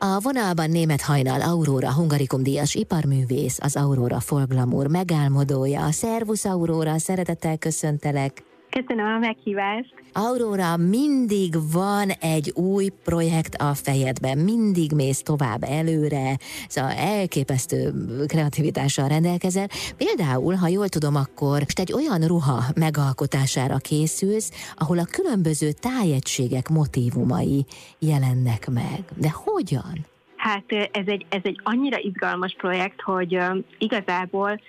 A vonalban német hajnal Aurora Hungarikum díjas iparművész, az Aurora Folglamur megálmodója. Szervusz Aurora, szeretettel köszöntelek. Köszönöm a meghívást. Aurora, mindig van egy új projekt a fejedben, mindig mész tovább előre, szóval elképesztő kreativitással rendelkezel. Például, ha jól tudom, akkor egy olyan ruha megalkotására készülsz, ahol a különböző tájegységek motivumai jelennek meg. De hogyan? Hát ez egy, ez egy annyira izgalmas projekt, hogy igazából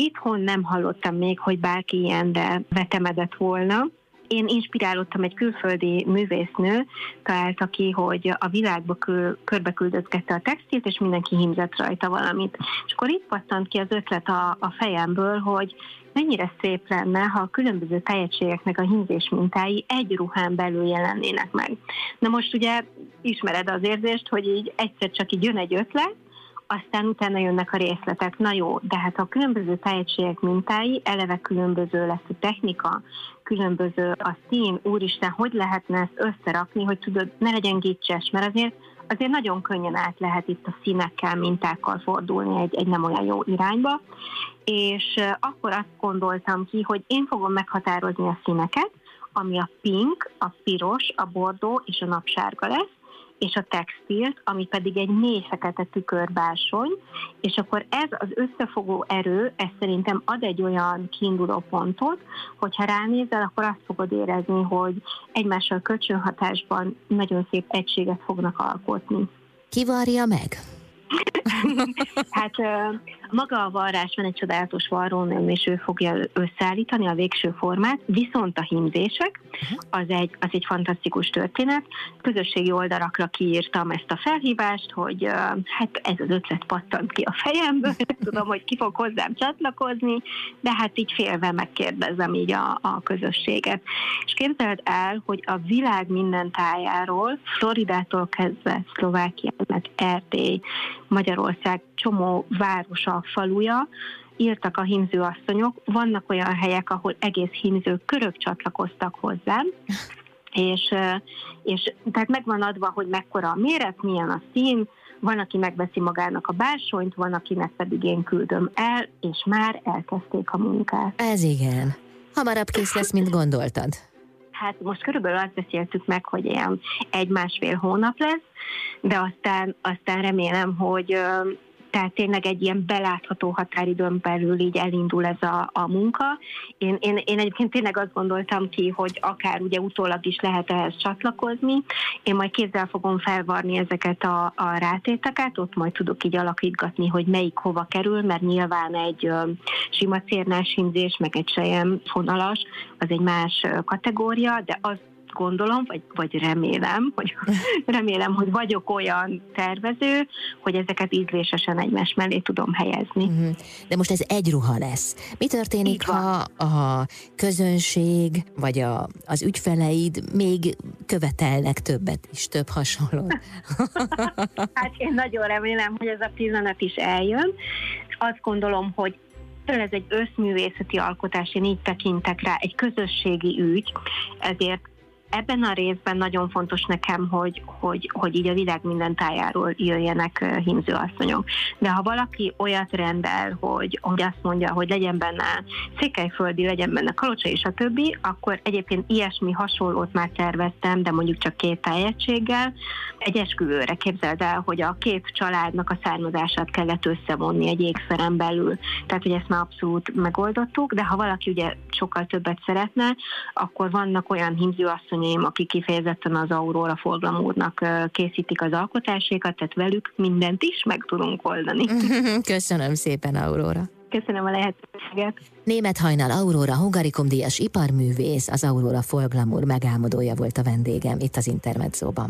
itthon nem hallottam még, hogy bárki ilyenre vetemedett volna. Én inspirálódtam egy külföldi művésznő, találta ki, hogy a világba kül, körbe küldözgette a textilt, és mindenki hímzett rajta valamit. És akkor itt pattant ki az ötlet a, a fejemből, hogy mennyire szép lenne, ha a különböző tehetségeknek a hímzés mintái egy ruhán belül jelennének meg. Na most ugye ismered az érzést, hogy így egyszer csak így jön egy ötlet, aztán utána jönnek a részletek. Na jó, de hát a különböző tehetségek mintái, eleve különböző lesz a technika, különböző a szín, úristen, hogy lehetne ezt összerakni, hogy tudod, ne legyen gicses, mert azért azért nagyon könnyen át lehet itt a színekkel, mintákkal fordulni egy, egy nem olyan jó irányba, és akkor azt gondoltam ki, hogy én fogom meghatározni a színeket, ami a pink, a piros, a bordó és a napsárga lesz, és a textilt, ami pedig egy mély fekete tükörbársony, és akkor ez az összefogó erő, ez szerintem ad egy olyan kiinduló pontot, hogyha ránézel, akkor azt fogod érezni, hogy egymással kölcsönhatásban nagyon szép egységet fognak alkotni. Ki varja meg? hát maga a varrás van egy csodálatos varrónőm, és ő fogja összeállítani a végső formát, viszont a hímzések, az egy, az egy fantasztikus történet. Közösségi oldalakra kiírtam ezt a felhívást, hogy hát ez az ötlet pattant ki a fejemből, tudom, hogy ki fog hozzám csatlakozni, de hát így félve megkérdezem így a, a közösséget. És képzeld el, hogy a világ minden tájáról, Floridától kezdve Szlovákia, meg Erdély, Magyarország csomó városa, faluja, írtak a hímzőasszonyok, vannak olyan helyek, ahol egész hímző körök csatlakoztak hozzám, és, és tehát megvan adva, hogy mekkora a méret, milyen a szín, van, aki megveszi magának a bársonyt, van, akinek pedig én küldöm el, és már elkezdték a munkát. Ez igen. Hamarabb kész lesz, mint gondoltad. Hát most körülbelül azt beszéltük meg, hogy ilyen egy-másfél hónap lesz, de aztán, aztán remélem, hogy tehát tényleg egy ilyen belátható határidőn belül így elindul ez a, a munka. Én, én, én egyébként tényleg azt gondoltam ki, hogy akár ugye utólag is lehet ehhez csatlakozni. Én majd kézzel fogom felvarni ezeket a, a rátéteket, ott majd tudok így alakítgatni, hogy melyik hova kerül, mert nyilván egy ö, sima cérnás hímzés, meg egy sejem fonalas, az egy más kategória, de az gondolom, vagy, vagy remélem, hogy remélem, hogy vagyok olyan tervező, hogy ezeket ízlésesen egymás mellé tudom helyezni. Uh-huh. De most ez egy ruha lesz. Mi történik, ha a közönség, vagy a, az ügyfeleid még követelnek többet is, több hasonlót? hát én nagyon remélem, hogy ez a pillanat is eljön. Azt gondolom, hogy ez egy összművészeti alkotás, én így tekintek rá, egy közösségi ügy, ezért ebben a részben nagyon fontos nekem, hogy, hogy, hogy így a világ minden tájáról jöjjenek hímzőasszonyok. De ha valaki olyat rendel, hogy, hogy azt mondja, hogy legyen benne székelyföldi, legyen benne kalocsa és a többi, akkor egyébként ilyesmi hasonlót már terveztem, de mondjuk csak két tájegységgel. Egy esküvőre képzeld el, hogy a két családnak a származását kellett összevonni egy ékszeren belül. Tehát, hogy ezt már abszolút megoldottuk, de ha valaki ugye sokkal többet szeretne, akkor vannak olyan hímzőasszonyok, asszonyaim, akik kifejezetten az Aurora Forglamúrnak készítik az alkotásékat, tehát velük mindent is meg tudunk oldani. Köszönöm szépen, Aurora. Köszönöm a lehetőséget. Német Hajnal Aurora Hungarikum díjas iparművész, az Aurora Folglamúr megálmodója volt a vendégem itt az Intermedzóban.